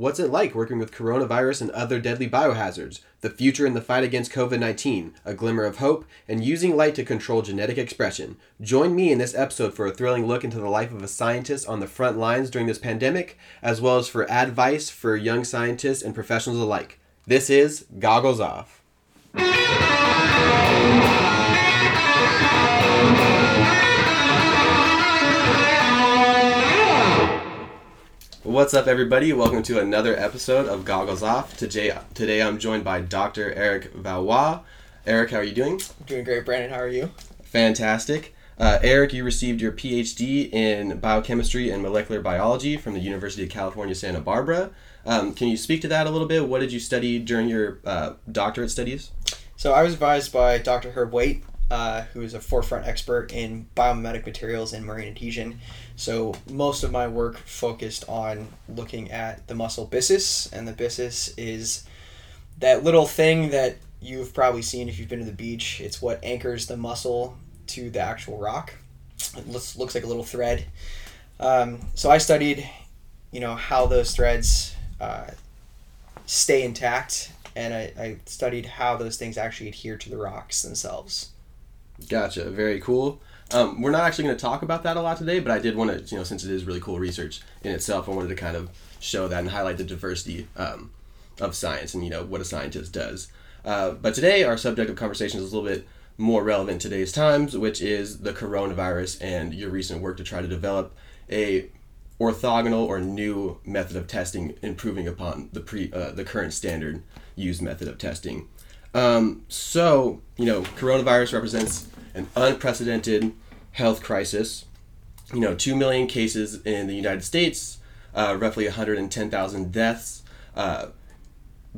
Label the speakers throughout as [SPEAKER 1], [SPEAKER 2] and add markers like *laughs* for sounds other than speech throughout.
[SPEAKER 1] What's it like working with coronavirus and other deadly biohazards? The future in the fight against COVID 19, a glimmer of hope, and using light to control genetic expression. Join me in this episode for a thrilling look into the life of a scientist on the front lines during this pandemic, as well as for advice for young scientists and professionals alike. This is Goggles Off. What's up, everybody? Welcome to another episode of Goggles Off. Today, today I'm joined by Dr. Eric Valois. Eric, how are you doing?
[SPEAKER 2] Doing great, Brandon. How are you?
[SPEAKER 1] Fantastic. Uh, Eric, you received your PhD in biochemistry and molecular biology from the University of California, Santa Barbara. Um, can you speak to that a little bit? What did you study during your uh, doctorate studies?
[SPEAKER 2] So I was advised by Dr. Herb Waite, uh, who is a forefront expert in biomimetic materials and marine adhesion. So most of my work focused on looking at the mussel byssus, and the byssus is that little thing that you've probably seen if you've been to the beach. It's what anchors the mussel to the actual rock. It looks, looks like a little thread. Um, so I studied, you know, how those threads uh, stay intact, and I, I studied how those things actually adhere to the rocks themselves.
[SPEAKER 1] Gotcha. Very cool. Um, we're not actually going to talk about that a lot today, but I did want to, you know, since it is really cool research in itself, I wanted to kind of show that and highlight the diversity um, of science and, you know, what a scientist does. Uh, but today, our subject of conversation is a little bit more relevant today's times, which is the coronavirus and your recent work to try to develop a orthogonal or new method of testing, improving upon the pre uh, the current standard used method of testing. Um, so, you know, coronavirus represents an unprecedented health crisis. You know, 2 million cases in the United States, uh, roughly 110,000 deaths. Uh,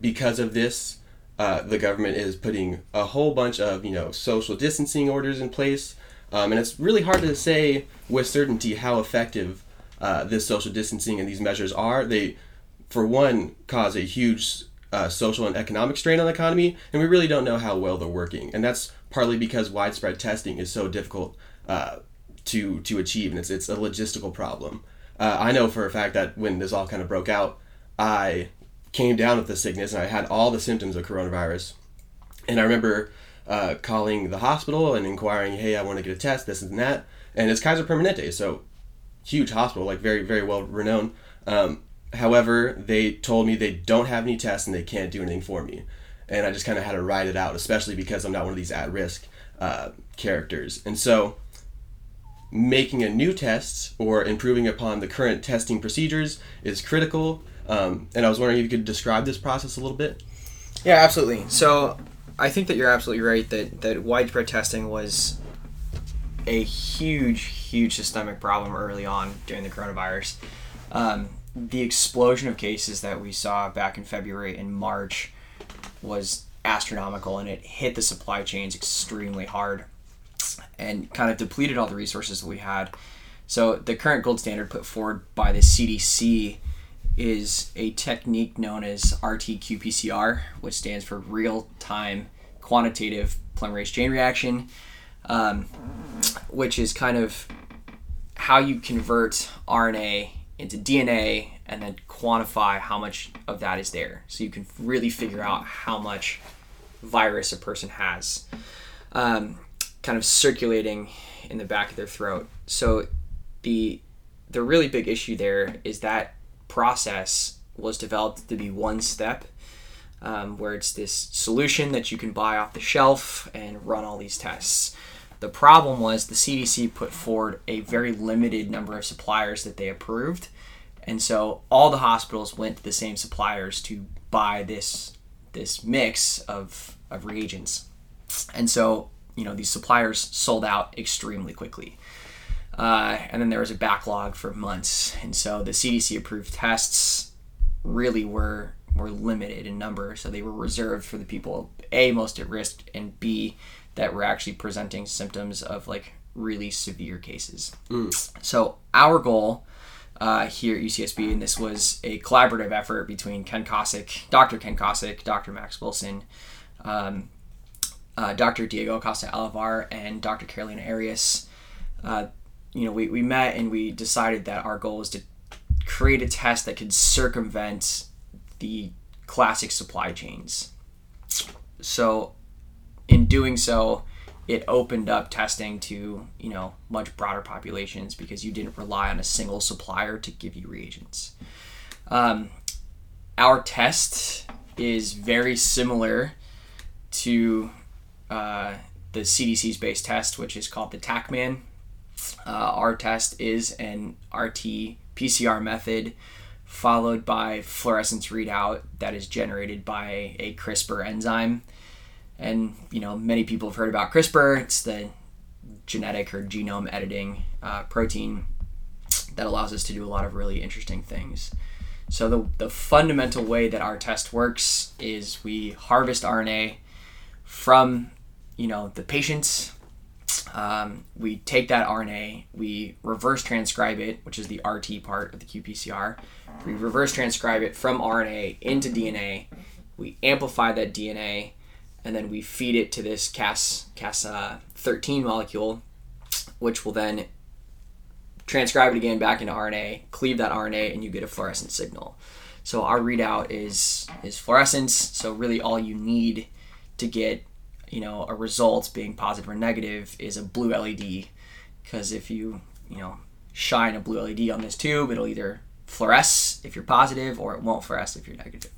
[SPEAKER 1] because of this, uh, the government is putting a whole bunch of, you know, social distancing orders in place. Um, and it's really hard to say with certainty how effective uh, this social distancing and these measures are. They, for one, cause a huge uh, social and economic strain on the economy, and we really don't know how well they're working. And that's partly because widespread testing is so difficult uh, to to achieve, and it's it's a logistical problem. Uh, I know for a fact that when this all kind of broke out, I came down with the sickness, and I had all the symptoms of coronavirus. And I remember uh, calling the hospital and inquiring, "Hey, I want to get a test, this and that." And it's Kaiser Permanente, so huge hospital, like very very well renowned. Um, However, they told me they don't have any tests and they can't do anything for me. And I just kind of had to ride it out, especially because I'm not one of these at risk uh, characters. And so, making a new test or improving upon the current testing procedures is critical. Um, and I was wondering if you could describe this process a little bit.
[SPEAKER 2] Yeah, absolutely. So, I think that you're absolutely right that, that widespread testing was a huge, huge systemic problem early on during the coronavirus. Um, the explosion of cases that we saw back in February and March was astronomical and it hit the supply chains extremely hard and kind of depleted all the resources that we had. So, the current gold standard put forward by the CDC is a technique known as RT qPCR, which stands for real time quantitative polymerase chain reaction, um, which is kind of how you convert RNA into DNA and then quantify how much of that is there. So you can really figure out how much virus a person has um, kind of circulating in the back of their throat. So the the really big issue there is that process was developed to be one step um, where it's this solution that you can buy off the shelf and run all these tests. The problem was the CDC put forward a very limited number of suppliers that they approved. And so all the hospitals went to the same suppliers to buy this this mix of, of reagents. And so, you know, these suppliers sold out extremely quickly. Uh, and then there was a backlog for months. And so the CDC approved tests really were were limited in number. So they were reserved for the people A most at risk and B that were actually presenting symptoms of like really severe cases. Mm. So our goal uh, here at UCSB, and this was a collaborative effort between Ken Kosik, Dr. Ken Kosik, Dr. Max Wilson, um, uh, Dr. Diego Acosta Alvear, and Dr. Carolina Arias. Uh, you know, we, we met and we decided that our goal was to create a test that could circumvent the classic supply chains. So, in doing so, it opened up testing to you know much broader populations because you didn't rely on a single supplier to give you reagents. Um, our test is very similar to uh, the CDC's based test, which is called the TaqMan. Uh, our test is an RT PCR method followed by fluorescence readout that is generated by a CRISPR enzyme. And you know, many people have heard about CRISPR. It's the genetic or genome editing uh, protein that allows us to do a lot of really interesting things. So the, the fundamental way that our test works is we harvest RNA from you know the patients. Um, we take that RNA, we reverse transcribe it, which is the RT part of the qPCR. We reverse transcribe it from RNA into DNA. We amplify that DNA, and then we feed it to this Cas Cas uh, 13 molecule, which will then transcribe it again back into RNA, cleave that RNA, and you get a fluorescent signal. So our readout is is fluorescence. So really, all you need to get you know a result being positive or negative is a blue LED, because if you you know shine a blue LED on this tube, it'll either fluoresce if you're positive or it won't fluoresce if you're negative.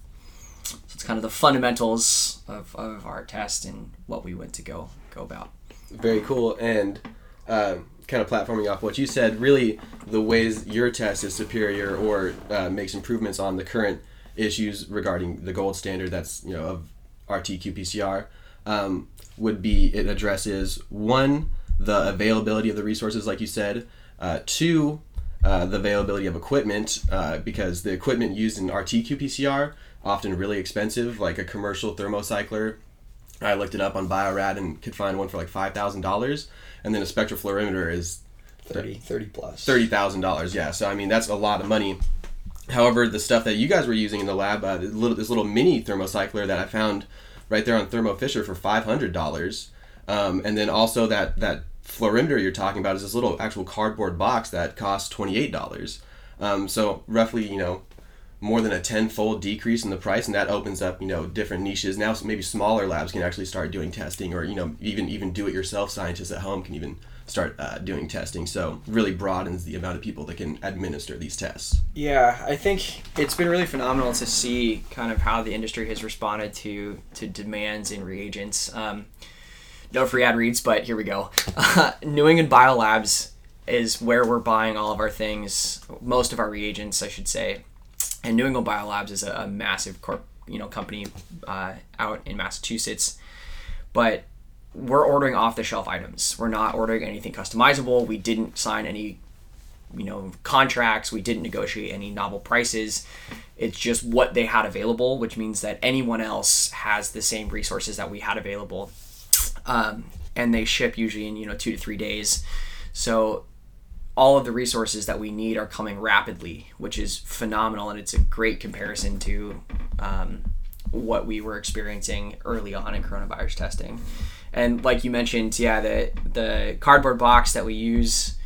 [SPEAKER 2] So it's kind of the fundamentals of, of our test and what we went to go go about.
[SPEAKER 1] Very cool. And uh, kind of platforming off what you said, really the ways your test is superior or uh, makes improvements on the current issues regarding the gold standard that's you know of RT-qPCR um, would be it addresses one the availability of the resources like you said, uh, two uh, the availability of equipment uh, because the equipment used in RT-qPCR often really expensive, like a commercial thermocycler. I looked it up on Bio-Rad and could find one for like five thousand dollars, and then a spectrofluorimeter is
[SPEAKER 3] 30, 30 plus.
[SPEAKER 1] thirty thousand dollars. Yeah, so I mean that's a lot of money. However, the stuff that you guys were using in the lab, uh, this little this little mini thermocycler that I found right there on Thermo Fisher for five hundred dollars, um, and then also that that fluorimeter you're talking about is this little actual cardboard box that costs twenty eight dollars. Um, so roughly, you know, more than a tenfold decrease in the price, and that opens up you know different niches. Now maybe smaller labs can actually start doing testing, or you know even even do it yourself scientists at home can even start uh, doing testing. So really broadens the amount of people that can administer these tests.
[SPEAKER 2] Yeah, I think it's been really phenomenal to see kind of how the industry has responded to to demands in reagents. Um, no free ad reads, but here we go. *laughs* New England Biolabs is where we're buying all of our things, most of our reagents, I should say. And New England Biolabs is a, a massive corp, you know, company uh, out in Massachusetts. But we're ordering off the shelf items. We're not ordering anything customizable. We didn't sign any, you know, contracts. We didn't negotiate any novel prices. It's just what they had available, which means that anyone else has the same resources that we had available, um, and they ship usually in you know two to three days. So all of the resources that we need are coming rapidly, which is phenomenal, and it's a great comparison to um, what we were experiencing early on in coronavirus testing. And like you mentioned, yeah, the the cardboard box that we use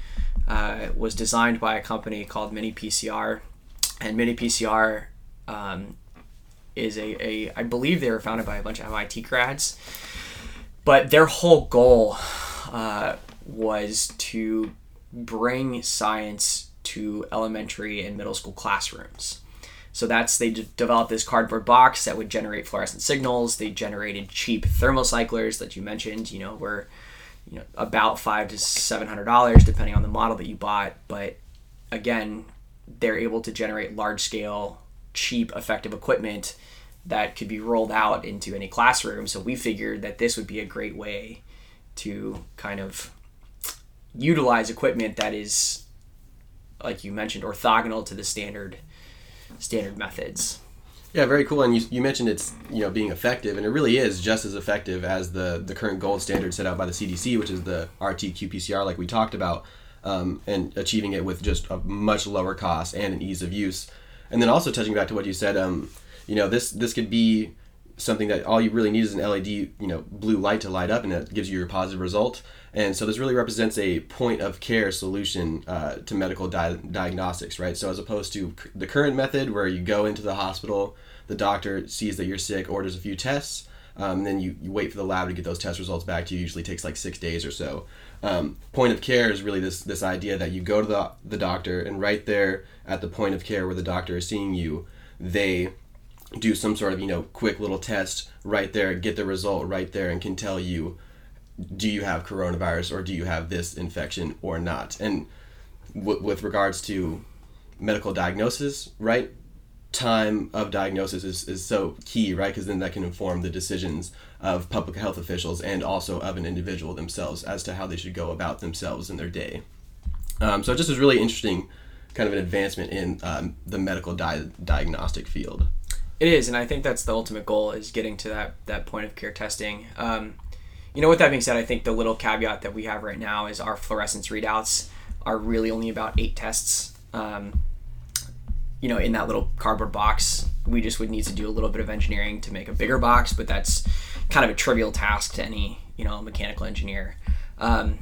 [SPEAKER 2] uh, was designed by a company called Mini PCR, and Mini PCR um, is a, a I believe they were founded by a bunch of MIT grads, but their whole goal uh, was to bring science to elementary and middle school classrooms. So that's they d- developed this cardboard box that would generate fluorescent signals. They generated cheap thermocyclers that you mentioned. You know, were you know about five to seven hundred dollars depending on the model that you bought. But again, they're able to generate large scale, cheap, effective equipment that could be rolled out into any classroom. So we figured that this would be a great way to kind of utilize equipment that is, like you mentioned, orthogonal to the standard standard methods.
[SPEAKER 1] Yeah, very cool. And you, you mentioned it's you know being effective, and it really is just as effective as the the current gold standard set out by the CDC, which is the RT-qPCR, like we talked about, um, and achieving it with just a much lower cost and an ease of use. And then also touching back to what you said, um, you know this this could be something that all you really need is an LED, you know, blue light to light up, and that gives you your positive result. And so this really represents a point of care solution uh, to medical di- diagnostics, right? So as opposed to c- the current method where you go into the hospital, the doctor sees that you're sick, orders a few tests, um, and then you, you wait for the lab to get those test results back to you. Usually takes like six days or so. Um, point of care is really this this idea that you go to the, the doctor, and right there at the point of care where the doctor is seeing you, they do some sort of you know quick little test right there, get the result right there, and can tell you do you have coronavirus or do you have this infection or not? And w- with regards to medical diagnosis, right? Time of diagnosis is, is so key, right? Because then that can inform the decisions of public health officials and also of an individual themselves as to how they should go about themselves in their day. Um, so it just is really interesting, kind of an advancement in um, the medical di- diagnostic field.
[SPEAKER 2] It is, and I think that's the ultimate goal is getting to that that point of care testing. Um, you know, with that being said, I think the little caveat that we have right now is our fluorescence readouts are really only about eight tests. Um, you know, in that little cardboard box, we just would need to do a little bit of engineering to make a bigger box, but that's kind of a trivial task to any you know mechanical engineer. Um,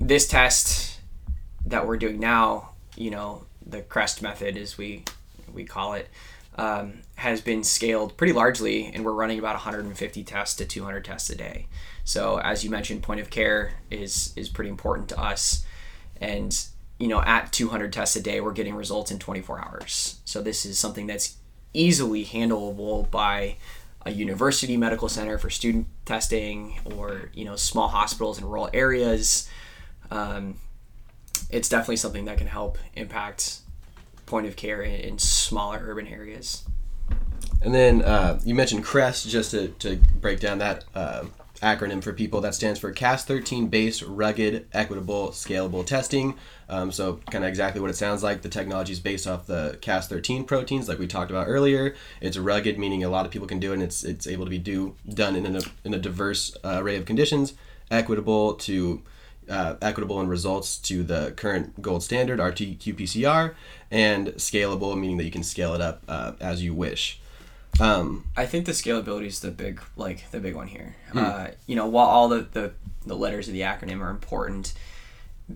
[SPEAKER 2] this test that we're doing now, you know, the CREST method, as we we call it, um, has been scaled pretty largely, and we're running about 150 tests to 200 tests a day. So, as you mentioned, point of care is is pretty important to us, and you know, at 200 tests a day, we're getting results in 24 hours. So this is something that's easily handleable by a university medical center for student testing, or you know, small hospitals in rural areas. Um, it's definitely something that can help impact point of care in, in smaller urban areas.
[SPEAKER 1] And then uh, you mentioned CREST, just to, to break down that uh, acronym for people. That stands for CAS 13 based, rugged, equitable, scalable testing. Um, so, kind of exactly what it sounds like. The technology is based off the Cas 13 proteins, like we talked about earlier. It's rugged, meaning a lot of people can do it, and it's, it's able to be do done in a, in a diverse uh, array of conditions. Equitable to uh, equitable in results to the current gold standard RT-qPCR, and scalable, meaning that you can scale it up uh, as you wish. Um,
[SPEAKER 2] I think the scalability is the big like the big one here. Uh, you know, while all the, the the letters of the acronym are important,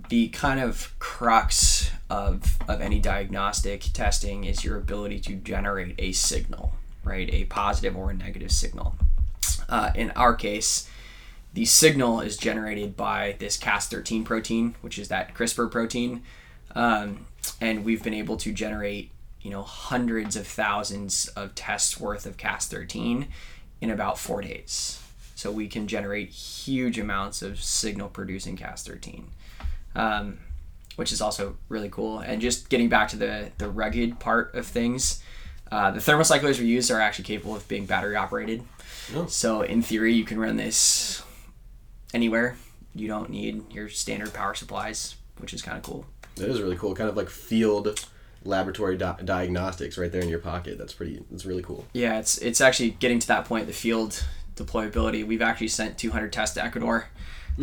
[SPEAKER 2] the kind of crux of of any diagnostic testing is your ability to generate a signal, right? A positive or a negative signal. Uh, in our case, the signal is generated by this Cas13 protein, which is that CRISPR protein, um, and we've been able to generate you know hundreds of thousands of tests worth of Cas13 in about four days. So we can generate huge amounts of signal producing Cas13, um, which is also really cool. And just getting back to the the rugged part of things, uh, the thermocyclers we use are actually capable of being battery operated.
[SPEAKER 1] Oh.
[SPEAKER 2] So in theory, you can run this anywhere. You don't need your standard power supplies, which is kind of cool.
[SPEAKER 1] that is really cool. Kind of like field laboratory di- diagnostics right there in your pocket. That's pretty. That's really cool.
[SPEAKER 2] Yeah, it's it's actually getting to that point. The field deployability. We've actually sent 200 tests to Ecuador,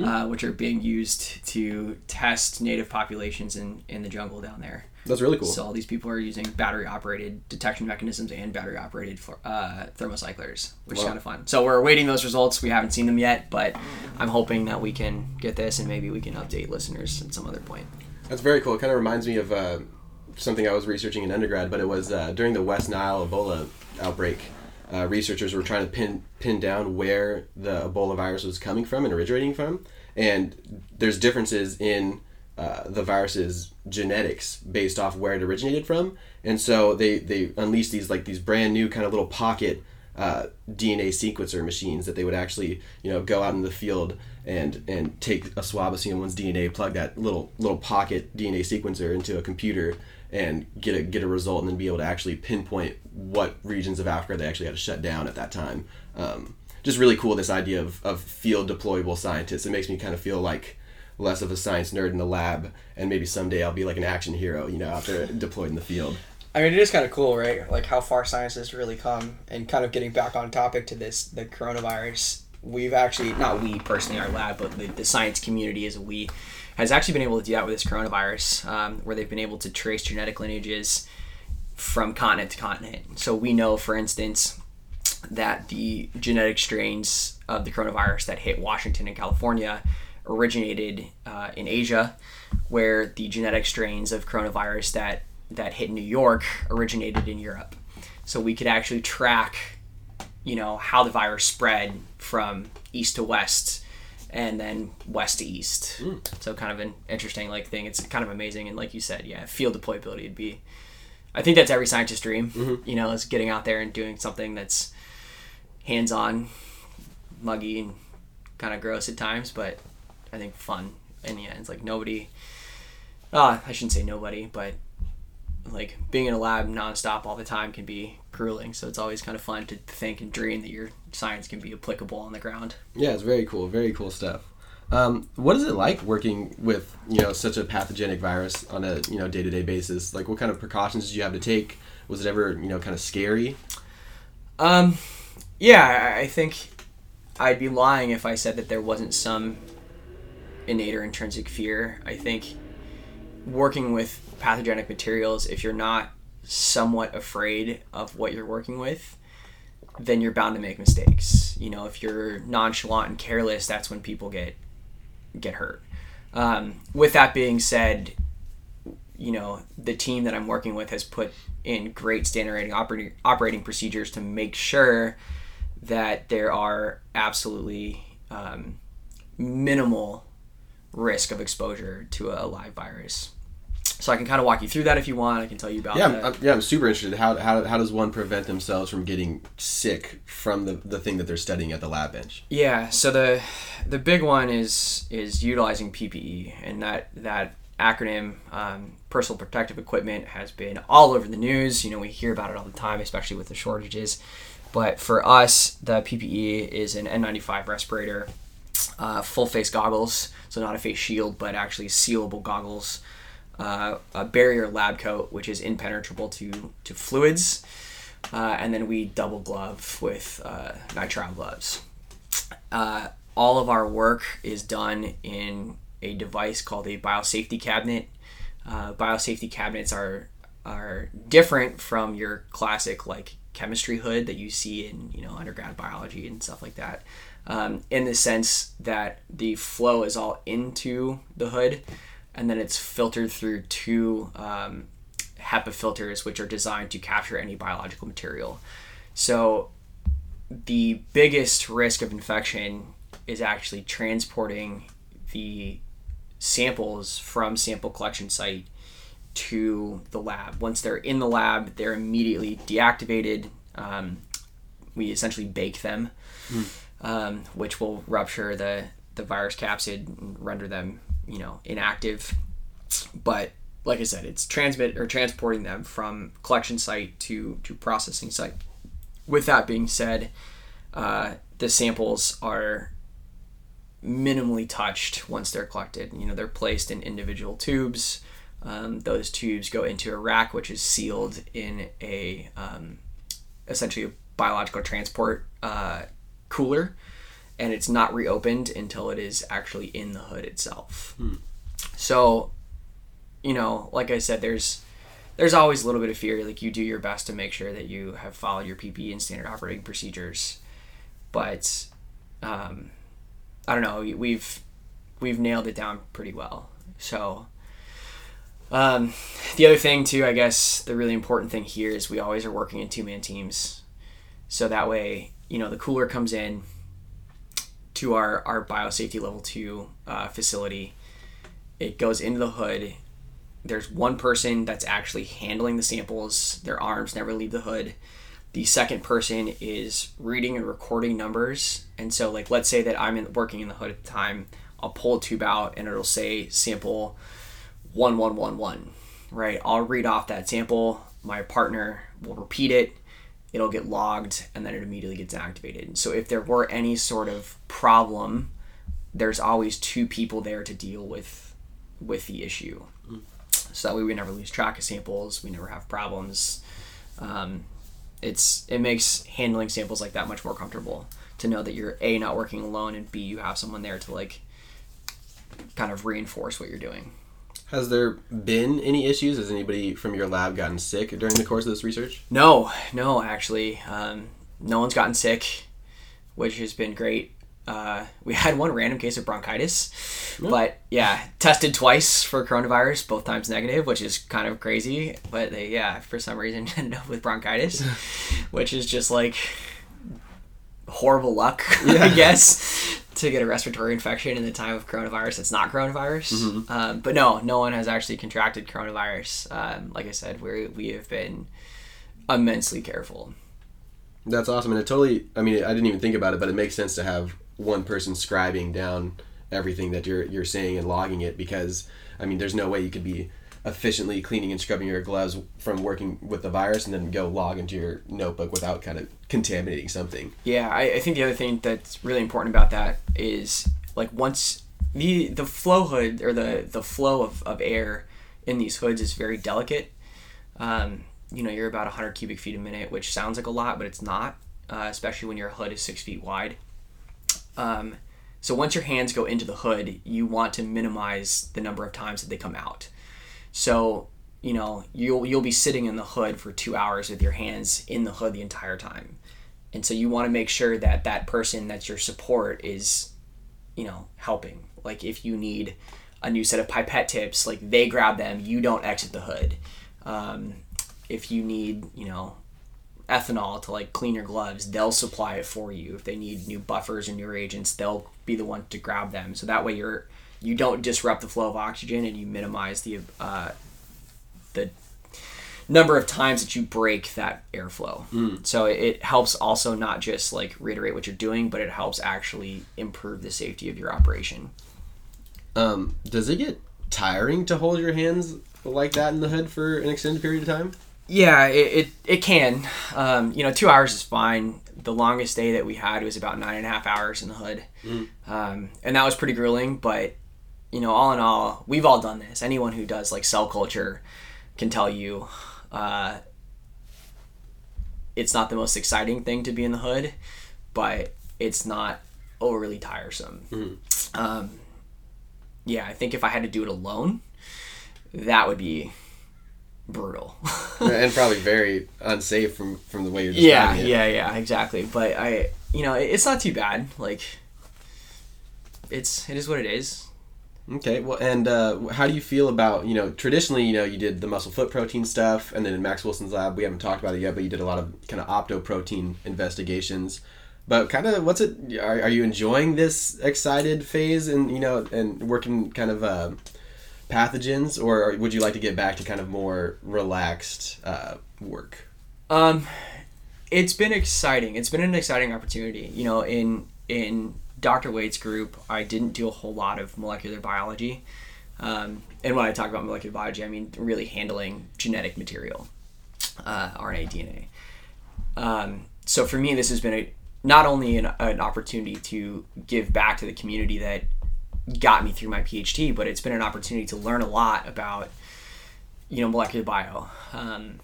[SPEAKER 2] uh, which are being used to test native populations in in the jungle down there.
[SPEAKER 1] That's really cool.
[SPEAKER 2] So all these people are using battery operated detection mechanisms and battery operated for uh, thermocyclers, which is kind of fun. So we're awaiting those results. We haven't seen them yet, but I'm hoping that we can get this and maybe we can update listeners at some other point.
[SPEAKER 1] That's very cool. It kind of reminds me of uh, something I was researching in undergrad, but it was uh, during the West Nile Ebola outbreak. Uh, researchers were trying to pin pin down where the Ebola virus was coming from and originating from, and there's differences in uh, the virus's genetics based off where it originated from, and so they they unleashed these like these brand new kind of little pocket uh, DNA sequencer machines that they would actually you know go out in the field and and take a swab of someone's DNA, plug that little little pocket DNA sequencer into a computer, and get a get a result, and then be able to actually pinpoint what regions of Africa they actually had to shut down at that time. Um, just really cool this idea of, of field deployable scientists. It makes me kind of feel like less of a science nerd in the lab, and maybe someday I'll be like an action hero, you know, after *laughs* deployed in the field.
[SPEAKER 3] I mean, it is kind of cool, right? Like how far science has really come, and kind of getting back on topic to this, the coronavirus. We've actually
[SPEAKER 2] not we personally, our lab, but the, the science community as a we, has actually been able to do that with this coronavirus, um, where they've been able to trace genetic lineages from continent to continent. So we know, for instance, that the genetic strains of the coronavirus that hit Washington and California originated uh, in Asia, where the genetic strains of coronavirus that that hit New York originated in Europe. So we could actually track, you know, how the virus spread from east to west and then west to east. So kind of an interesting like thing. It's kind of amazing and like you said, yeah, field deployability would be I think that's every scientist's dream, you know, is getting out there and doing something that's hands-on, muggy and kind of gross at times, but I think fun in the end. It's like nobody uh, I shouldn't say nobody, but like being in a lab nonstop all the time can be grueling. So it's always kind of fun to think and dream that your science can be applicable on the ground.
[SPEAKER 1] Yeah, it's very cool. Very cool stuff. Um, what is it like working with you know such a pathogenic virus on a you know day to day basis? Like, what kind of precautions did you have to take? Was it ever you know kind of scary?
[SPEAKER 2] Um, yeah, I- I think I'd be lying if I said that there wasn't some innate or intrinsic fear. I think working with pathogenic materials, if you're not somewhat afraid of what you're working with, then you're bound to make mistakes. You know, if you're nonchalant and careless, that's when people get get hurt. Um, with that being said, you know, the team that I'm working with has put in great standard operating operating procedures to make sure that there are absolutely um, minimal risk of exposure to a live virus. So I can kind of walk you through that if you want. I can tell you about
[SPEAKER 1] Yeah,
[SPEAKER 2] that.
[SPEAKER 1] I'm, yeah, I'm super interested. How, how, how does one prevent themselves from getting sick from the, the thing that they're studying at the lab bench?
[SPEAKER 2] Yeah, so the the big one is is utilizing PPE, and that that acronym, um, personal protective equipment, has been all over the news. You know, we hear about it all the time, especially with the shortages. But for us, the PPE is an N95 respirator, uh, full face goggles, so not a face shield, but actually sealable goggles, uh, a barrier lab coat, which is impenetrable to to fluids, uh, and then we double glove with uh, nitrile gloves. Uh, all of our work is done in a device called a biosafety cabinet. Uh, biosafety cabinets are are different from your classic like chemistry hood that you see in you know undergrad biology and stuff like that. Um, in the sense that the flow is all into the hood, and then it's filtered through two um, HEPA filters, which are designed to capture any biological material. So the biggest risk of infection is actually transporting the samples from sample collection site to the lab. Once they're in the lab, they're immediately deactivated. Um, we essentially bake them, um, which will rupture the, the virus capsid and render them, you know, inactive. But like I said, it's transmit or transporting them from collection site to to processing site. With that being said, uh, the samples are minimally touched once they're collected. You know, they're placed in individual tubes. Um, those tubes go into a rack, which is sealed in a um, essentially a biological transport uh, cooler, and it's not reopened until it is actually in the hood itself. So, you know, like I said, there's there's always a little bit of fear. Like you do your best to make sure that you have followed your PPE and standard operating procedures, but um, I don't know. We've we've nailed it down pretty well. So um, the other thing too, I guess, the really important thing here is we always are working in two man teams. So that way, you know, the cooler comes in to our our biosafety level two uh, facility. It goes into the hood there's one person that's actually handling the samples. Their arms never leave the hood. The second person is reading and recording numbers. And so, like, let's say that I'm in, working in the hood at the time. I'll pull a tube out and it'll say sample 1111, right? I'll read off that sample. My partner will repeat it. It'll get logged and then it immediately gets activated. So, if there were any sort of problem, there's always two people there to deal with with the issue so that way we never lose track of samples we never have problems um, it's it makes handling samples like that much more comfortable to know that you're a not working alone and b you have someone there to like kind of reinforce what you're doing
[SPEAKER 1] Has there been any issues? Has anybody from your lab gotten sick during the course of this research?
[SPEAKER 2] no no actually um, no one's gotten sick, which has been great. Uh, we *laughs* had one random case of bronchitis, but yeah, tested twice for coronavirus, both times negative, which is kind of crazy. But they, yeah, for some reason *laughs* ended up with bronchitis, *laughs* which is just like horrible luck, *laughs* I guess, to get a respiratory infection in the time of coronavirus. It's not coronavirus, um, but no, no one has actually contracted coronavirus. Um, like I said, we we have been immensely careful.
[SPEAKER 1] That's awesome, and it totally. I mean, I didn't even think about it, but it makes sense to have one person scribing down everything that you're you're saying and logging it because I mean, there's no way you could be efficiently cleaning and scrubbing your gloves from working with the virus and then go log into your notebook without kind of contaminating something.
[SPEAKER 2] Yeah, I, I think the other thing that's really important about that is like once the the flow hood or the the flow of, of air in these hoods is very delicate. Um, you know, you're about 100 cubic feet a minute, which sounds like a lot, but it's not, uh, especially when your hood is six feet wide. Um, so once your hands go into the hood, you want to minimize the number of times that they come out. So you know you'll you'll be sitting in the hood for two hours with your hands in the hood the entire time, and so you want to make sure that that person that's your support is, you know, helping. Like if you need a new set of pipette tips, like they grab them, you don't exit the hood. Um, if you need, you know, ethanol to like clean your gloves, they'll supply it for you. If they need new buffers or new reagents, they'll be the one to grab them. So that way you're you don't disrupt the flow of oxygen and you minimize the uh, the number of times that you break that airflow. So it, helps also not just like reiterate what you're doing, but it helps actually improve the safety of your operation.
[SPEAKER 1] Um, does it get tiring to hold your hands like that in the hood for an extended period of time?
[SPEAKER 2] Yeah, it, it, it can. Um, you know, two hours is fine. The longest day that we had was about nine and a half hours in the hood. Um, and that was pretty grueling, but, you know, all in all, we've all done this. Anyone who does like cell culture can tell you uh, it's not the most exciting thing to be in the hood, but it's not overly tiresome. Um, yeah, I think if I had to do it alone, that would be brutal. *laughs*
[SPEAKER 1] and probably very unsafe from from the way you're
[SPEAKER 2] yeah,
[SPEAKER 1] it.
[SPEAKER 2] yeah, yeah, yeah, exactly. But I, you know, it's not too bad. Like, it's it is what it is.
[SPEAKER 1] Okay, well, and uh, how do you feel about you know traditionally you know you did the mussel foot protein stuff, and then in Max Wilson's lab we haven't talked about it yet, but you did a lot of kind of opto protein investigations. But kind of what's it? Are, are you enjoying this excited phase and you know and working kind of uh, pathogens, or would you like to get back to kind of more relaxed uh, work?
[SPEAKER 2] Um, it's been exciting. It's been an exciting opportunity. You know, in in Dr. Waite's group, I didn't do a whole lot of molecular biology. Um, and when I talk about molecular biology, I mean really handling genetic material, uh, RNA, DNA. Um, so for me, this has been a not only an, an opportunity to give back to the community that got me through my PhD, but it's been an opportunity to learn a lot about, you know, molecular bio, um,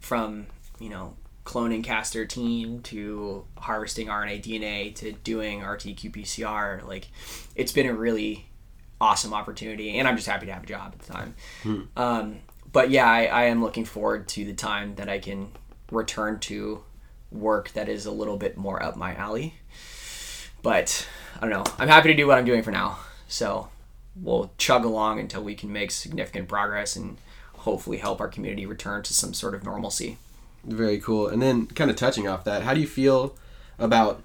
[SPEAKER 2] from you know cloning Cas13 to harvesting RNA DNA to doing RT-qPCR. Like, it's been a really awesome opportunity, and I'm just happy to have a job at the time. Um, but yeah, I, I am looking forward to the time that I can return to work that is a little bit more up my alley. But I don't know. I'm happy to do what I'm doing for now. So we'll chug along until we can make significant progress and hopefully help our community return to some sort of normalcy.
[SPEAKER 1] Very cool. And then, kind of touching off that, how do you feel about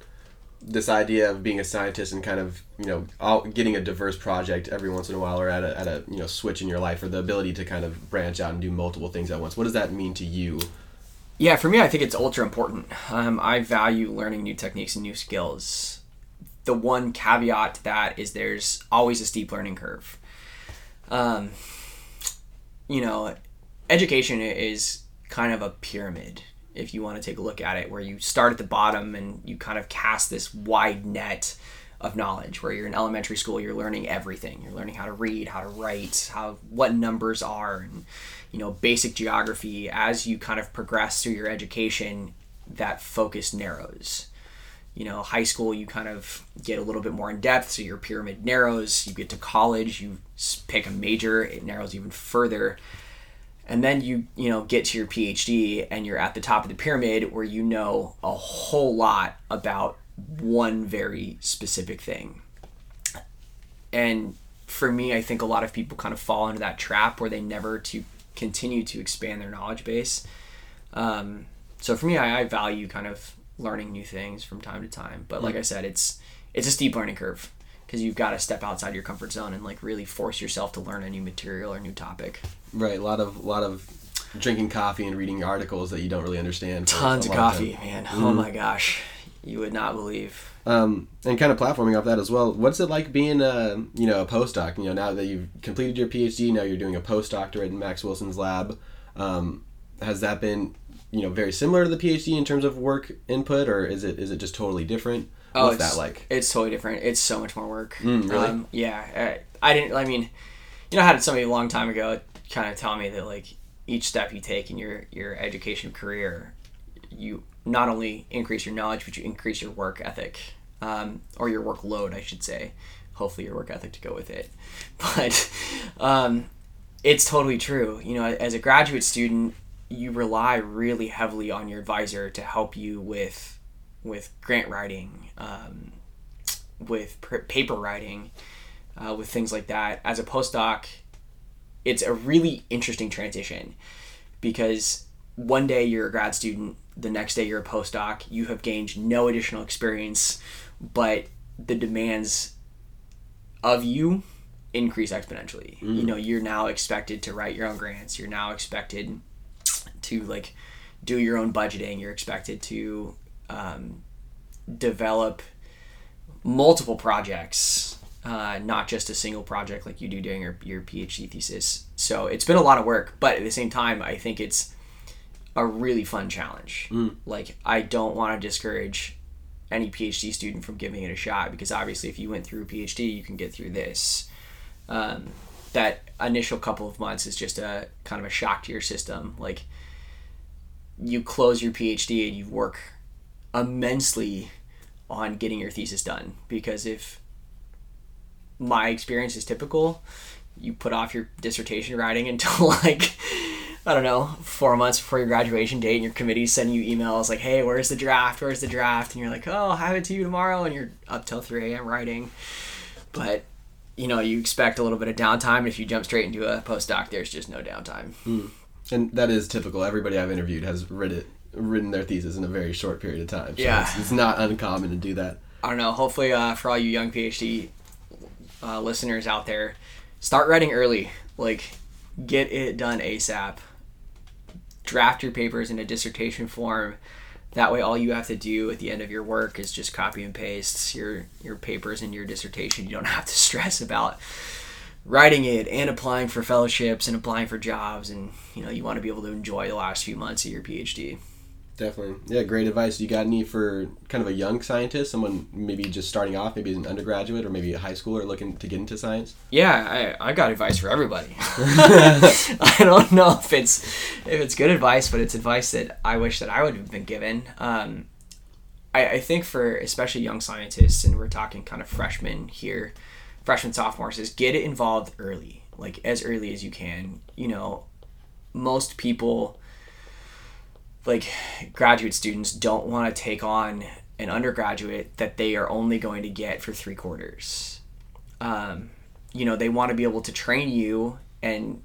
[SPEAKER 1] this idea of being a scientist and kind of you know all, getting a diverse project every once in a while, or at a, at a you know switch in your life, or the ability to kind of branch out and do multiple things at once? What does that mean to you?
[SPEAKER 2] Yeah, for me, I think it's ultra important. Um, I value learning new techniques and new skills. The one caveat to that is there's always a steep learning curve. Um, you know, education is kind of a pyramid if you want to take a look at it, where you start at the bottom and you kind of cast this wide net of knowledge. Where you're in elementary school, you're learning everything. You're learning how to read, how to write, how what numbers are, and you know basic geography. As you kind of progress through your education, that focus narrows. You know, high school, you kind of get a little bit more in depth, so your pyramid narrows. You get to college, you pick a major, it narrows even further and then you you know get to your phd and you're at the top of the pyramid where you know a whole lot about one very specific thing. And for me i think a lot of people kind of fall into that trap where they never to continue to expand their knowledge base. Um, so for me I, I value kind of learning new things from time to time. But like i said it's it's a steep learning curve because you've got to step outside your comfort zone and like really force yourself to learn a new material or new topic
[SPEAKER 1] Right, a lot of a lot of drinking coffee and reading articles that you don't really understand.
[SPEAKER 2] tons of coffee
[SPEAKER 1] time.
[SPEAKER 2] man oh my gosh you would not believe
[SPEAKER 1] Um, and kind of platforming off that as well. What's it like being a you know a postdoc? You know, now that you've completed your PhD, now you're doing a postdoctorate in Max Wilson's lab. Um, has that been you know very similar to the PhD in terms of work input, or is it is it just totally different?
[SPEAKER 2] Oh,
[SPEAKER 1] What's that like?
[SPEAKER 2] It's totally different. It's so much more work.
[SPEAKER 1] Mm, really?
[SPEAKER 2] Um, yeah. I, I didn't. I mean, you know, I had somebody a long time ago kind of tell me that like each step you take in your your education career, you not only increase your knowledge, but you increase your work ethic, um, or your workload, I should say. Hopefully, your work ethic to go with it. *laughs* But um, it's totally true. You know, as a graduate student, you rely really heavily on your advisor to help you with with grant writing, um, with pr- paper writing, uh, with things like that. As a postdoc, it's a really interesting transition because one day you're a grad student, the next day you're a postdoc. You have gained no additional experience, but the demands of you increase exponentially. You know, you're now expected to write your own grants. You're now expected to like do your own budgeting. You're expected to um, develop multiple projects, uh, not just a single project like you do during your, your PhD thesis. So it's been a lot of work, but at the same time, I think it's a really fun challenge. Like, I don't want to discourage any PhD student from giving it a shot because obviously, if you went through a PhD, you can get through this. Um, that initial couple of months is just a kind of a shock to your system. Like, you close your PhD and you work immensely on getting your thesis done. Because if my experience is typical you put off your dissertation writing *laughs* until like i don't know four months before your graduation date and your committee's sending you emails like hey where's the draft? Where's the draft? And you're like oh i'll have it to you tomorrow and you're up till 3 a.m writing. But you know you expect a little bit of downtime. If you jump straight into a postdoc there's just no downtime. Hmm.
[SPEAKER 1] And that is typical. Everybody I've interviewed has read it, written their thesis in a very short period of time. So
[SPEAKER 2] Yeah.
[SPEAKER 1] it's, it's not uncommon to do that.
[SPEAKER 2] I don't know. Hopefully, uh, for all you young PhD uh, listeners out there, start writing early. Like, get it done ASAP. Draft your papers in a dissertation form. That way, all you have to do at the end of your work is just copy and paste your your papers in your dissertation. You don't *laughs* have to stress about writing it and applying for fellowships and applying for jobs. And you know, you want to be able to enjoy the last few months of your PhD.
[SPEAKER 1] Definitely. Yeah, great advice. You got any for kind of a young scientist, someone maybe just starting off, maybe as an undergraduate or maybe a high schooler looking to get into science?
[SPEAKER 2] Yeah, I, I got advice for everybody. *laughs* *laughs* I don't know if it's if it's good advice, but it's advice that I wish that I would have been given. Um, I, I think for especially young scientists, and we're talking kind of freshmen here, freshmen sophomores, is get it involved early, like as early as you can. You know, most people, like graduate students, don't want to take on an undergraduate that they are only going to get for three quarters. Um, you know they want to be able to train you and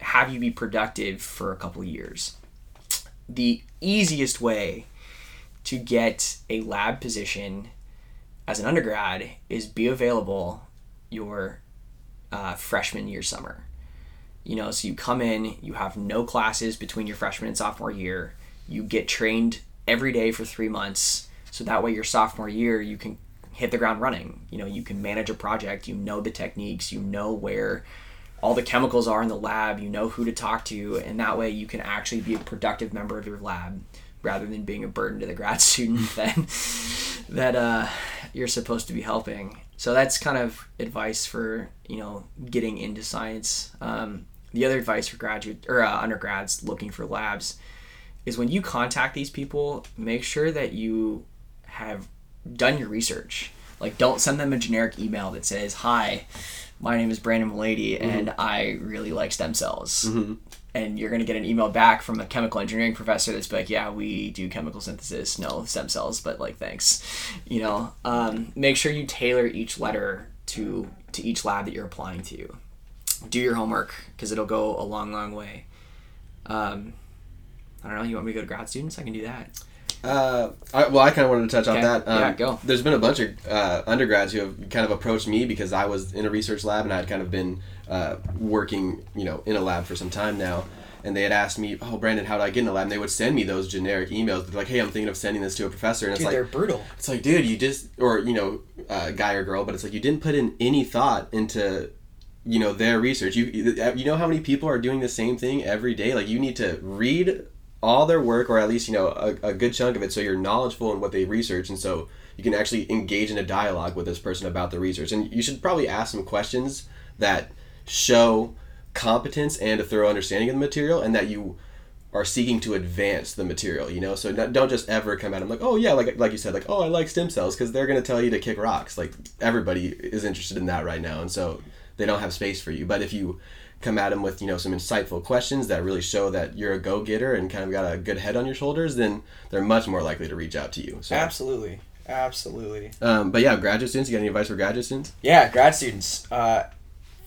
[SPEAKER 2] have you be productive for a couple years. The easiest way to get a lab position as an undergrad is be available your uh, freshman year summer you know so you come in you have no classes between your freshman and sophomore year. You get trained every day for three months so that way your sophomore year you can hit the ground running. You know you can manage a project you know the techniques you know where all the chemicals are in the lab you know who to talk to and that way you can actually be a productive member of your lab rather than being a burden to the grad *laughs* student that that uh, you're supposed to be helping. So that's kind of advice for you know getting into science. Um, the other advice for graduate or uh, undergrads looking for labs is when you contact these people make sure that you have done your research. Like don't send them a generic email that says hi my name is brandon Mulady and i really like stem cells. And you're going to get an email back from a chemical engineering professor that's like yeah we do chemical synthesis no stem cells but like thanks. You know um, make sure you tailor each letter to to each lab that you're applying to do your homework because it'll go a long long way um, i don't know you want me to go to grad students i can do that
[SPEAKER 1] Uh, I, well, I kind of wanted to touch on that. Um,
[SPEAKER 2] Yeah, go.
[SPEAKER 1] There's been a bunch of uh, undergrads who have kind of approached me because I was in a research lab and I'd kind of been uh, working, you know, in a lab for some time now. And they had asked me, "Oh, Brandon, how do I get in the lab?" And they would send me those generic emails. They're like, "Hey, I'm thinking of sending this to a professor," and it's like,
[SPEAKER 3] they're brutal.
[SPEAKER 1] it's like, dude, you just, or you know, uh, guy or girl, but it's like you didn't put in any thought into, you know, their research. You, uh, you know how many people are doing the same thing every day. Like you need to read all their work, or at least you know a, a good chunk of it, so you're knowledgeable in what they research, and so you can actually engage in a dialogue with this person about the research. And you should probably ask some questions that show competence and a thorough understanding of the material, and that you are seeking to advance the material, you know. So not, don't just ever come at them like, oh yeah, like like you said, like oh I like stem cells because they're gonna tell you to kick rocks. Like everybody is interested in that right now, and so they don't have space for you. But if you come at them with you know some insightful questions that really show that you're a go getter and kind of got a good head on your shoulders, then they're much more likely to reach out to you. So,
[SPEAKER 3] Absolutely. Absolutely.
[SPEAKER 1] um, but yeah, graduate students, you got any advice for graduate students?
[SPEAKER 3] Yeah, grad students. Uh,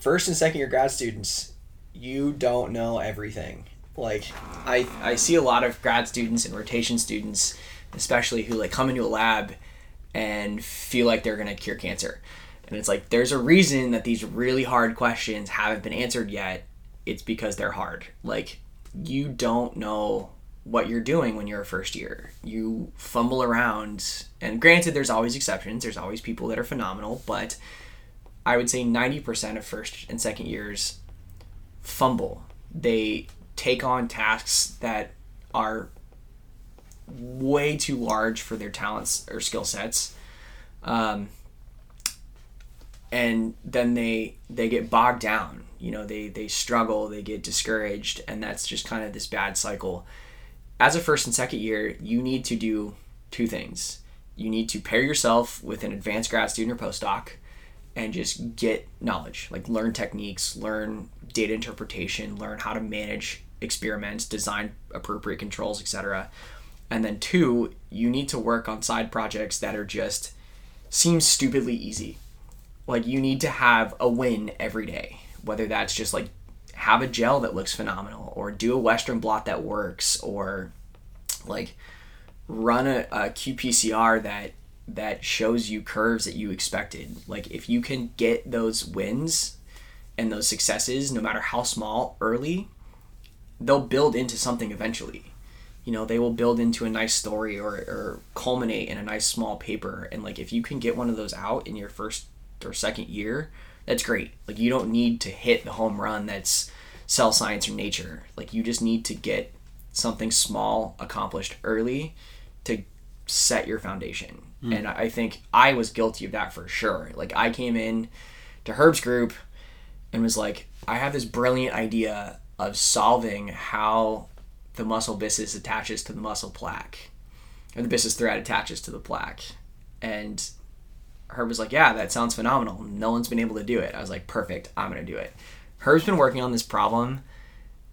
[SPEAKER 3] first and second year grad students, you don't know everything. Like,
[SPEAKER 2] I, I see a lot of grad students and rotation students, especially who like come into a lab and feel like they're gonna cure cancer. And it's like there's a reason that these really hard questions haven't been answered yet. It's because they're hard. Like you don't know what you're doing when you're a first year. You fumble around and granted there's always exceptions. There's always people that are phenomenal, but I would say 90% of first and second years fumble. They take on tasks that are way too large for their talents or skill sets. Um, and then they they get bogged down. You know, they they struggle, they get discouraged, and that's just kind of this bad cycle. As a first and second year, you need to do two things. You need to pair yourself with an advanced grad student or postdoc and just get knowledge, like learn techniques, learn data interpretation, learn how to manage experiments, design appropriate controls, etc. And then two, you need to work on side projects that are just seem stupidly easy. Like you need to have a win every day, whether that's just like have a gel that looks phenomenal or do a western blot that works or like run a, a qpcr that that shows you curves that you expected. Like if you can get those wins and those successes no matter how small early they'll build into something eventually. You know they will build into a nice story or, or culminate in a nice small paper. And like if you can get one of those out in your first or second year that's great. Like you don't need to hit the home run that's cell science or nature. Like you just need to get something small accomplished early to set your foundation. Hmm. And i think i was guilty of that for sure. Like i came in to herb's group and was like i have this brilliant idea of solving how the mussel byssus attaches to the mussel plaque or the byssus thread attaches to the plaque. And herb was like yeah that sounds phenomenal. No one's been able to do it. I was like perfect. I'm gonna do it. Herb's been working on this problem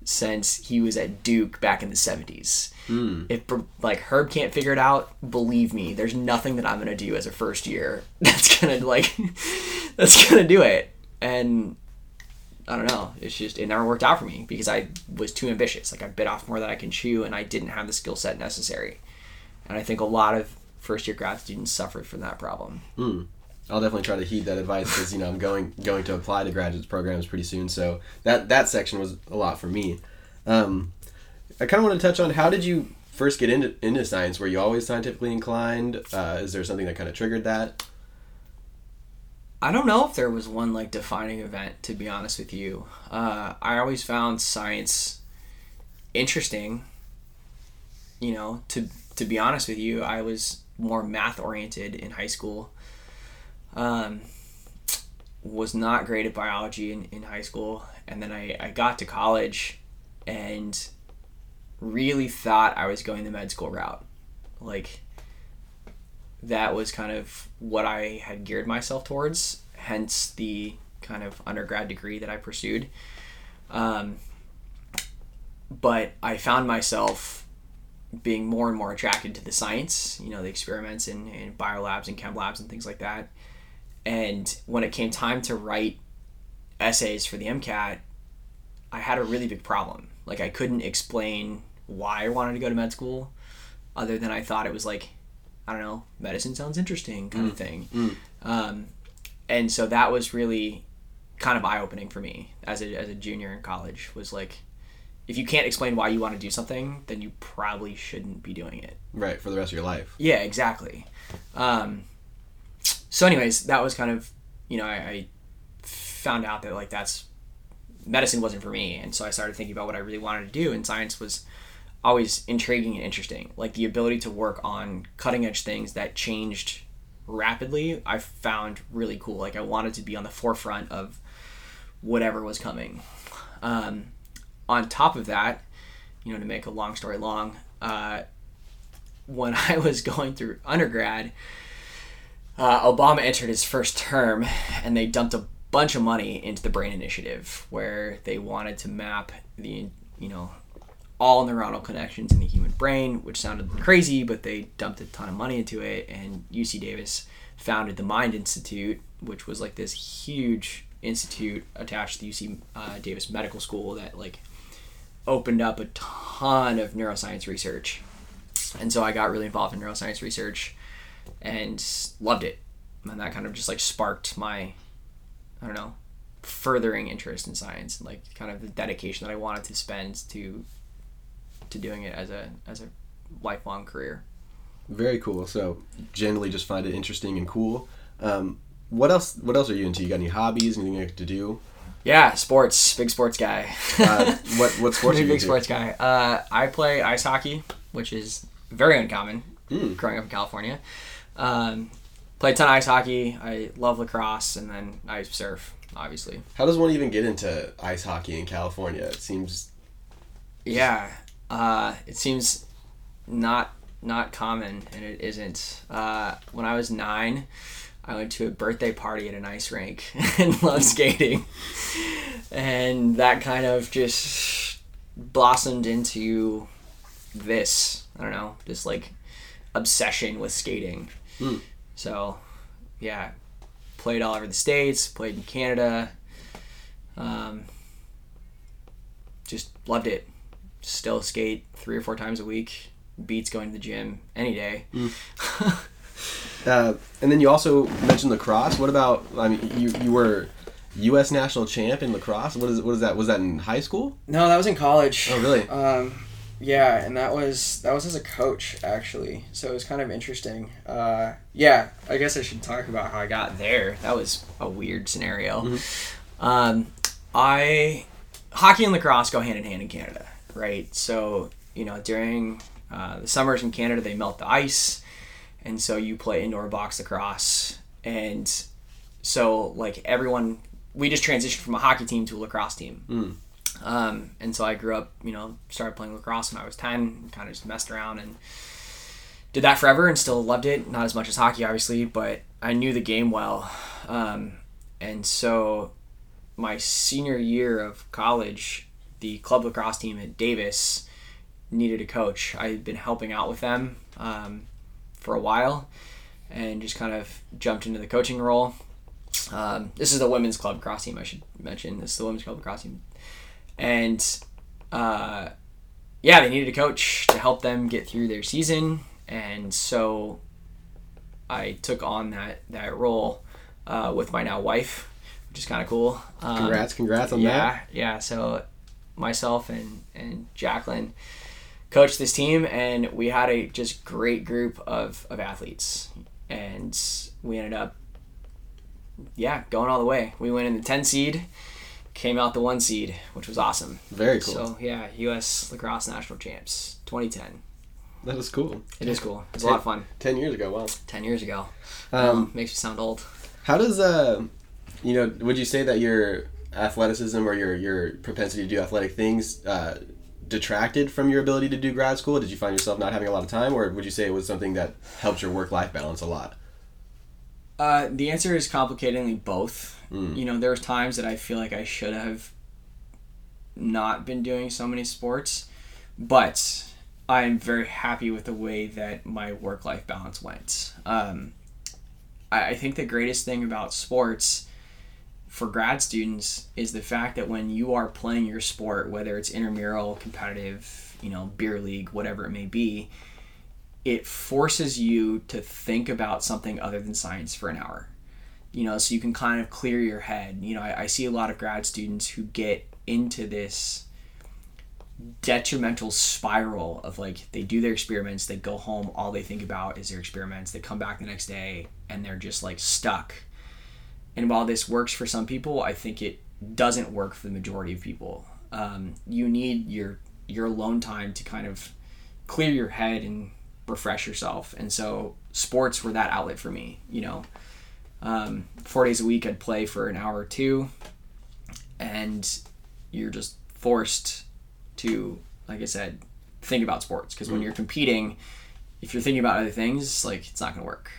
[SPEAKER 2] since he was at duke back in the 70s hmm. if like herb can't figure it out believe me there's nothing that i'm gonna do as a first year *laughs* that's gonna like *laughs* that's gonna do it. And I don't know. It's just it never worked out for me because I was too ambitious. Like I bit off more than I can chew, and I didn't have the skill set necessary. And I think a lot of first year grad students suffer from that problem.
[SPEAKER 1] I'll definitely try to heed that advice because you know I'm going going to apply to graduate programs pretty soon. So that that section was a lot for me. Um, I kind of want to touch on how did you first get into into science? Were you always scientifically inclined? Uh, is there something that kind of triggered that?
[SPEAKER 2] I don't know if there was one like defining event. To be honest with you, uh, I always found science interesting. You know, to to be honest with you, I was more math oriented in high school. Um, was not great at biology in, in high school, and then I, I got to college, and really thought I was going the med school route. Like that was kind of what I had geared myself towards, hence the kind of undergrad degree that I pursued. Um, but I found myself being more and more attracted to the science, you know, the experiments in, in biolabs and chem labs and things like that. And when it came time to write essays for the MCAT, I had a really big problem. Like I couldn't explain why I wanted to go to med school, other than I thought it was like, I don't know, medicine sounds interesting kind of thing. Um, and so that was really kind of eye opening for me as a, as a junior in college. Was like, if you can't explain why you want to do something, then you probably shouldn't be doing it.
[SPEAKER 1] Right for the rest of your life.
[SPEAKER 2] Yeah, exactly. Um, so, anyways, that was kind of, you know, I, I found out that like that's medicine wasn't for me, and so I started thinking about what I really wanted to do, and science was always intriguing and interesting. Like the ability to work on cutting edge things that changed rapidly, I found really cool. Like I wanted to be on the forefront of whatever was coming. Um, on top of that, you know, to make a long story long, uh, when *laughs* I was going through undergrad, uh, Obama entered his first term, and they dumped a bunch of money into the Brain Initiative, where they wanted to map the you know all neuronal connections in the human brain, which sounded crazy, but they dumped a ton of money into it. And UC Davis founded the Mind Institute, which was like this huge institute attached to UC uh, Davis Medical School that like opened up a ton of neuroscience research. And so I got really involved in neuroscience research and loved it. And that kind of just like sparked my, I don't know, furthering interest in science and like kind of the dedication that I wanted to spend to to doing it as a as a lifelong career.
[SPEAKER 1] Very cool. So generally, just find it interesting and cool. Um, what else? What else are you into? You got any hobbies? Anything you like to do?
[SPEAKER 2] Yeah, sports, big sports guy.
[SPEAKER 1] Uh, what what *laughs* sports
[SPEAKER 2] big,
[SPEAKER 1] you
[SPEAKER 2] big sports guy. Uh, I play ice hockey, which is very uncommon
[SPEAKER 1] Mm.
[SPEAKER 2] growing up in California. Um, play a ton of ice hockey. I love lacrosse, and then I surf, obviously.
[SPEAKER 1] How does one even get into ice hockey in California? It seems
[SPEAKER 2] Yeah, uh, it seems not not common, and it isn't. Uh, when I was nine, I went to a birthday party at an ice rink *laughs* and loved skating, and that kind of just blossomed into this. I don't know, just like obsession with skating.
[SPEAKER 1] Hmm.
[SPEAKER 2] So, yeah, played all over the states, played in Canada. Um, just loved it still skate three or four times a week. Beats going to the gym any day. *laughs*
[SPEAKER 1] Uh, and then you also mentioned lacrosse. What about? I mean, you you were U.S. national champ in lacrosse. What is what is that? Was that in high school?
[SPEAKER 3] No, that was in college.
[SPEAKER 1] Oh, really?
[SPEAKER 3] Um, yeah, and that was that was as a coach actually. So it was kind of interesting. Uh, yeah, I guess I should talk about how I got
[SPEAKER 2] there. That was a weird scenario.
[SPEAKER 1] Mm-hmm.
[SPEAKER 2] Um, I hockey and lacrosse go hand in hand in Canada, right? So you know during uh, the summers in Canada they melt the ice, and so you play indoor box lacrosse, and so like everyone, we just transitioned from a hockey team to a lacrosse team.
[SPEAKER 1] Mm.
[SPEAKER 2] Um, and so I grew up, you know, started playing lacrosse when I was 10, kind of just messed around and did that forever and still loved it. Not as much as hockey, obviously, but I knew the game well. Um, and so my senior year of college, the club lacrosse team at Davis needed a coach. I had been helping out with them um, for a while and just kind of jumped into the coaching role. Um, this is the women's club cross team, I should mention. This is the women's club cross team. And uh, yeah, they needed a coach to help them get through their season. And so I took on that, that role uh, with my now wife, which is kind of cool. Um,
[SPEAKER 1] Congrats, congrats on
[SPEAKER 2] yeah,
[SPEAKER 1] that.
[SPEAKER 2] yeah. Yeah. So myself and and Jacqueline coached this team, and we had a just great group of of athletes, and we ended up, yeah, going all the way. We went in the ten seed, came out the one seed, which was awesome.
[SPEAKER 1] Very cool.
[SPEAKER 2] So yeah, U.S. lacrosse national champs, 2010.
[SPEAKER 1] that is cool.
[SPEAKER 2] It is cool. It's a lot of fun.
[SPEAKER 1] Ten years ago. Wow.
[SPEAKER 2] Ten years ago.
[SPEAKER 1] Um,
[SPEAKER 2] Um, makes you sound old.
[SPEAKER 1] How does uh, you know, would you say that your athleticism or your your propensity to do athletic things uh, detracted from your ability to do grad school? Did you find yourself not having a lot of time, or would you say it was something that helped your work life balance a lot?
[SPEAKER 2] Uh, the answer is complicatingly both.
[SPEAKER 1] Mm.
[SPEAKER 2] You know, there's times that I feel like I should have not been doing so many sports, but I'm very happy with the way that my work life balance went. Um, I, I think the greatest thing about sports for grad students is the fact that when you are playing your sport, whether it's intramural, competitive, you know, beer league, whatever it may be, it forces you to think about something other than science for an hour. You know, so you can kind of clear your head. You know, I, I see a lot of grad students who get into this detrimental spiral of like they do their experiments, they go home, all they think about is their experiments, they come back the next day and they're just like stuck. And while this works for some people, I think it doesn't work for the majority of people. Um, you need your your alone time to kind of clear your head and refresh yourself. And so sports were that outlet for me. You know, um, four days a week I'd play for an hour or two, and you're just forced to, like I said, think about sports because when you're competing, if you're thinking about other things, like it's not gonna work.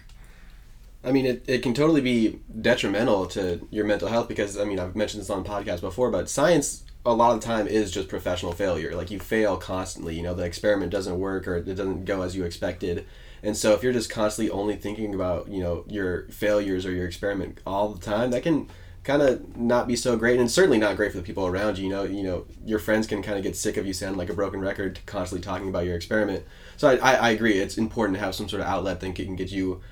[SPEAKER 1] I mean, it, it can totally be detrimental to your mental health because, I mean, I've mentioned this on podcasts before, but science a lot of the time is just professional failure. Like you fail constantly, you know, the experiment doesn't work or it doesn't go as you expected. And so if you're just constantly only thinking about, you know, your failures or your experiment all the time, that can kind of not be so great and certainly not great for the people around you. You know, you know, your friends can kind of get sick of you sounding like a broken record constantly talking about your experiment. So I, I, I agree. It's important to have some sort of outlet that can get you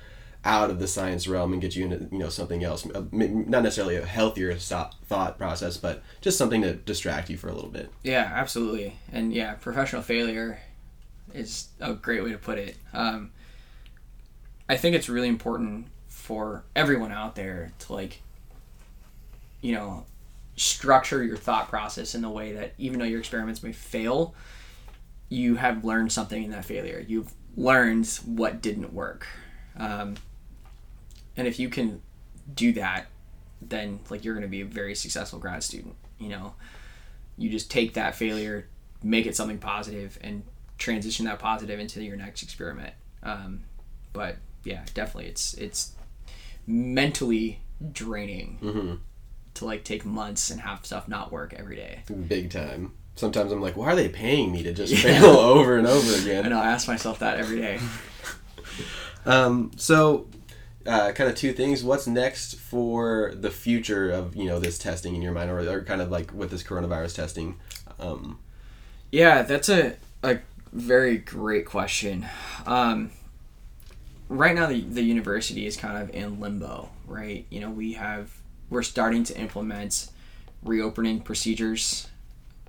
[SPEAKER 1] out of the science realm and get you into you know something else. Uh, not necessarily a healthier thought process but just something to distract you for a little bit.
[SPEAKER 2] Yeah absolutely. And yeah professional failure is a great way to put it. Um, i think it's really important for everyone out there to like you know structure your thought process in the way that even though your experiments may fail you have learned something in that failure. You've learned what didn't work. Um, and if you can do that then like you're going to be a very successful grad student you know? You just take that failure make it something positive and transition that positive into your next experiment. Um, but yeah definitely it's it's mentally draining
[SPEAKER 1] mm-hmm.
[SPEAKER 2] to like take months and have stuff not work every day.
[SPEAKER 1] Big time. Sometimes i'm like why are they paying me to just *laughs* yeah. fail over and over again?
[SPEAKER 2] And i ask myself that every day. *laughs*
[SPEAKER 1] Um, so uh, kind of two things. What's next for the future of you know this testing in your mind, or, or kind of like with this coronavirus testing? Um,
[SPEAKER 2] yeah, that's a a very great question. Um, right now, the the university is kind of in limbo, right? You know, we have we're starting to implement reopening procedures,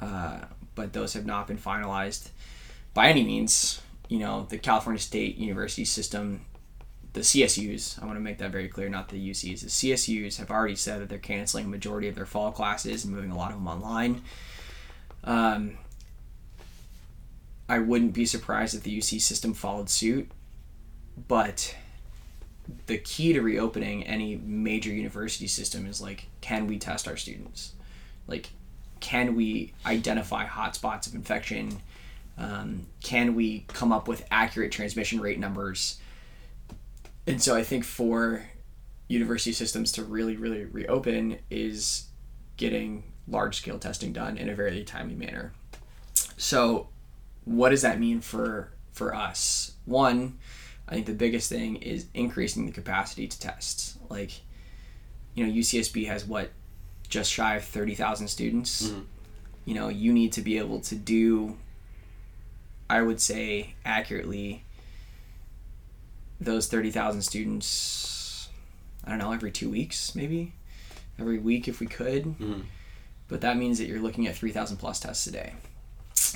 [SPEAKER 2] uh, but those have not been finalized by any means. You know, the California State University system the CSUs, I want to make that very clear, not the UCs. The CSUs have already said that they're canceling a majority of their fall classes and moving a lot of them online. Um, I wouldn't be surprised if the UC system followed suit, but the key to reopening any major university system is like, can we test our students? Like, can we identify hotspots of infection? Um, can we come up with accurate transmission rate numbers? And so I think for university systems to really, really reopen is getting large scale testing done in a very timely manner. So, what does that mean for for us? One, I think the biggest thing is increasing the capacity to test. Like, you know, UCSB has what just shy of thirty thousand students. Mm-hmm. You know, you need to be able to do, I would say, accurately those 30,000 students, I don't know, every two weeks, maybe? Every week if we could.
[SPEAKER 1] Mm-hmm.
[SPEAKER 2] But that means that you're looking at 3,000 plus tests a day,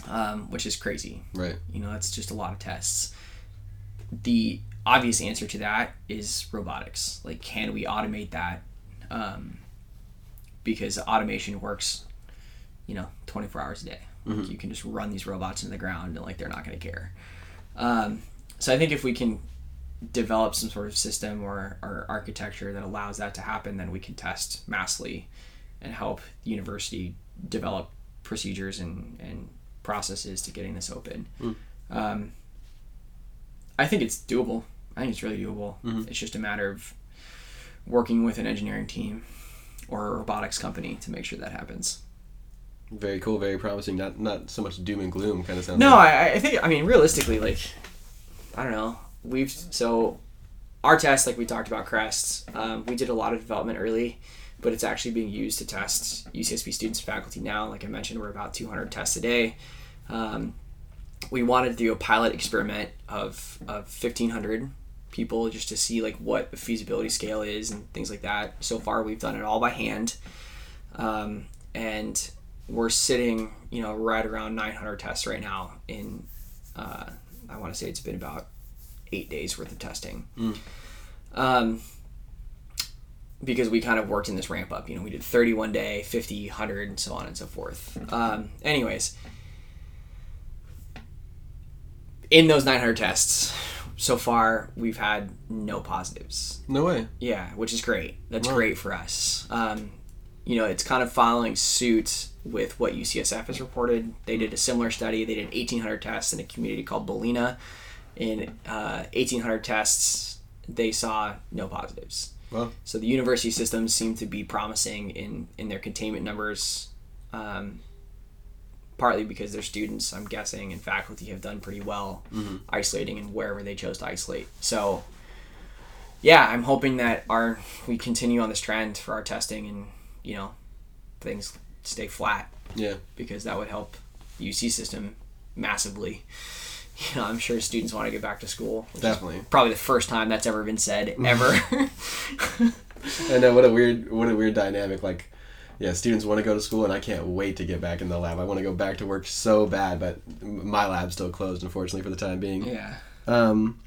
[SPEAKER 2] um, which is crazy.
[SPEAKER 1] Right.
[SPEAKER 2] You know, that's just a lot of tests. The obvious answer to that is robotics. Like, can we automate that? Um, because automation works, you know, 24 hours a day.
[SPEAKER 1] Mm-hmm.
[SPEAKER 2] Like you can just run these robots into the ground and, like, they're not going to care. Um, so I think if we can develop some sort of system or, or architecture that allows that to happen, then we can test massively and help the university develop procedures and, and processes to getting this open.
[SPEAKER 1] Mm.
[SPEAKER 2] Um, I think it's doable. I think it's really doable.
[SPEAKER 1] Mm-hmm.
[SPEAKER 2] It's just a matter of working with an engineering team or a robotics company to make sure that happens.
[SPEAKER 1] Very cool, very promising. Not not so much doom and gloom kind of sounds.
[SPEAKER 2] No,
[SPEAKER 1] like.
[SPEAKER 2] I, I think I mean realistically, like I don't know. We've so our test, like we talked about crests, um, we did a lot of development early, but it's actually being used to test UCSB students and faculty now. Like I mentioned, we're about 200 tests a day. Um, we wanted to do a pilot experiment of of 1,500 people just to see like what the feasibility scale is and things like that. So far, we've done it all by hand, um, and we're sitting, you know, right around 900 tests right now. In uh, I want to say it's been about eight days worth of testing. Um, because we kind of worked in this ramp up. You know, we did 31 day, 50, 100, and so on and so forth. Um, anyways, in those 900 tests, so far we've had no positives.
[SPEAKER 1] No way.
[SPEAKER 2] Yeah, which is great. That's
[SPEAKER 1] Wow.
[SPEAKER 2] great for us. Um, you know, it's kind of following suit with what UCSF has reported. They did a similar study. They did 1,800 tests in a community called Bolinas. In uh, 1,800 tests, they saw no positives.
[SPEAKER 1] Well,
[SPEAKER 2] So the university systems seem to be promising in in their containment numbers, um, partly because their students, I'm guessing, and faculty have done pretty well isolating and wherever they chose to isolate. So, yeah, I'm hoping that our we continue on this trend for our testing and you know things stay flat
[SPEAKER 1] yeah.
[SPEAKER 2] because that would help the UC system massively. *laughs* You know, I'm sure students want to get back to school. which is
[SPEAKER 1] Definitely.
[SPEAKER 2] Probably the first time that's ever been said *laughs* ever.
[SPEAKER 1] I know what a weird what a weird dynamic. Like, yeah, students want to go to school, and I can't wait to get back in the lab. I want to go back to work so bad, but my lab's still closed, unfortunately, for the time being.
[SPEAKER 2] yeah.
[SPEAKER 1] Um,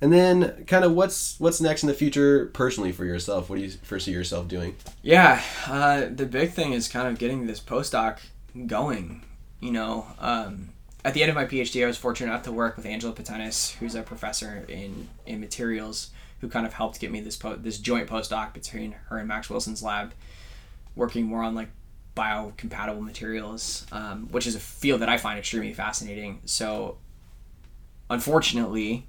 [SPEAKER 1] and then, kind of, what's what's next in the future personally for yourself? What do you foresee yourself doing?
[SPEAKER 2] Yeah, uh, the big thing is kind of getting this postdoc going. You know, um, at the end of my PhD, I was fortunate enough to work with Angela Pitenis, who's a professor in, in materials, who kind of helped get me this po- this joint postdoc between her and Max Wilson's lab, working more on like biocompatible materials, um, which is a field that I find extremely fascinating. So, unfortunately,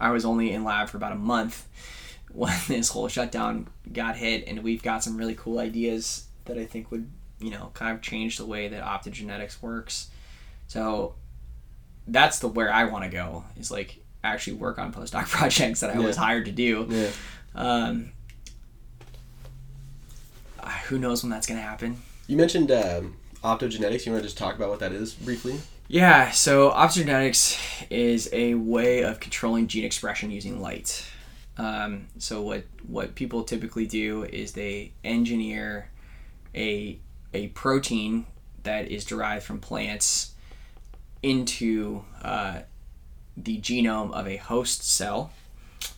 [SPEAKER 2] I was only in lab for about a month *laughs* when this whole shutdown got hit, and we've got some really cool ideas that I think would, you know, kind of change the way that optogenetics works. So that's the where I want to go is like actually work on postdoc *laughs* projects that I was hired to do.
[SPEAKER 1] Yeah.
[SPEAKER 2] Um, who knows when that's gonna happen?
[SPEAKER 1] You mentioned um, optogenetics. You want to just talk about what that is briefly?
[SPEAKER 2] Yeah, so optogenetics is a way of controlling gene expression using light. Um, so what what people typically do is they engineer a a protein that is derived from plants into uh, the genome of a host cell.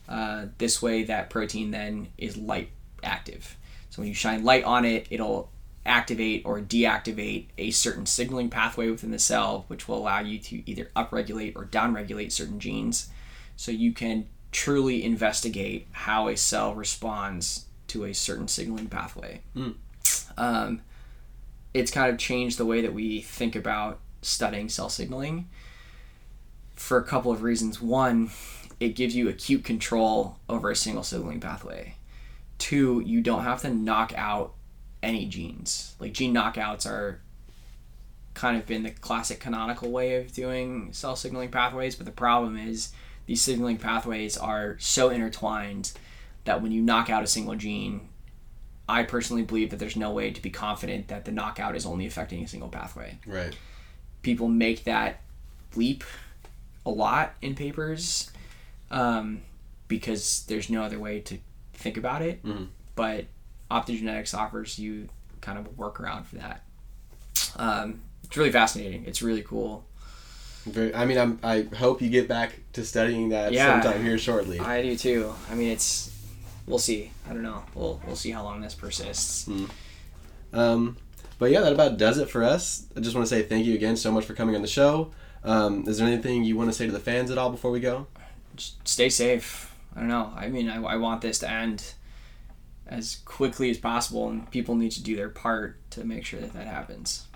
[SPEAKER 2] Uh, this way, that protein then is light active. So when you shine light on it, it'll activate or deactivate a certain signaling pathway within the cell, which will allow you to either upregulate or downregulate certain genes. So you can truly investigate how a cell responds to a certain signaling pathway. Um, it's kind of changed the way that we think about studying cell signaling for a couple of reasons. One, it gives you acute control over a single signaling pathway. Two, you don't have to knock out any genes. Like gene knockouts are kind of been the classic canonical way of doing cell signaling pathways, but the problem is these signaling pathways are so intertwined that when you knock out a single gene, I personally believe that there's no way to be confident that the knockout is only affecting a single pathway
[SPEAKER 1] Right.
[SPEAKER 2] People make that leap a lot in papers um, because there's no other way to think about it.
[SPEAKER 1] Mhm.
[SPEAKER 2] But optogenetics offers you kind of a workaround for that. Um, it's really fascinating. It's really cool.
[SPEAKER 1] Very. I mean, I'm. I hope you get back to studying that
[SPEAKER 2] Yeah.
[SPEAKER 1] sometime here shortly.
[SPEAKER 2] I do too. I mean, it's we'll see. I don't know. We'll we'll see how long this persists.
[SPEAKER 1] Um, but yeah, that about does it for us. I just want to say thank you again so much for coming on the show. Um, is there anything you want to say to the fans at all before we go?
[SPEAKER 2] Just stay safe. I don't know. I mean, I, I want this to end as quickly as possible, and people need to do their part to make sure that that happens.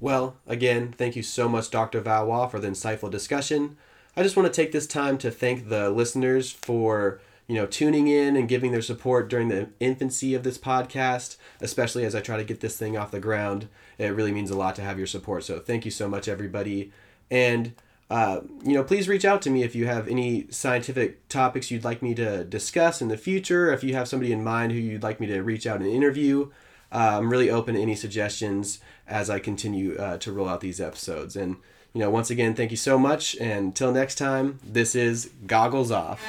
[SPEAKER 1] Well, again, thank you so much, Dr. Valois, for the insightful discussion. I just want to take this time to thank the listeners for you know, tuning in and giving their support during the infancy of this podcast, especially as I try to get this thing off the ground. It really means a lot to have your support. So thank you so much, everybody. And uh, you know, please reach out to me if you have any scientific topics you'd like me to discuss in the future. If you have somebody in mind who you'd like me to reach out and interview, uh, I'm really open to any suggestions as I continue uh, to roll out these episodes. And you know, once again, thank you so much. And until next time, this is Goggles Off.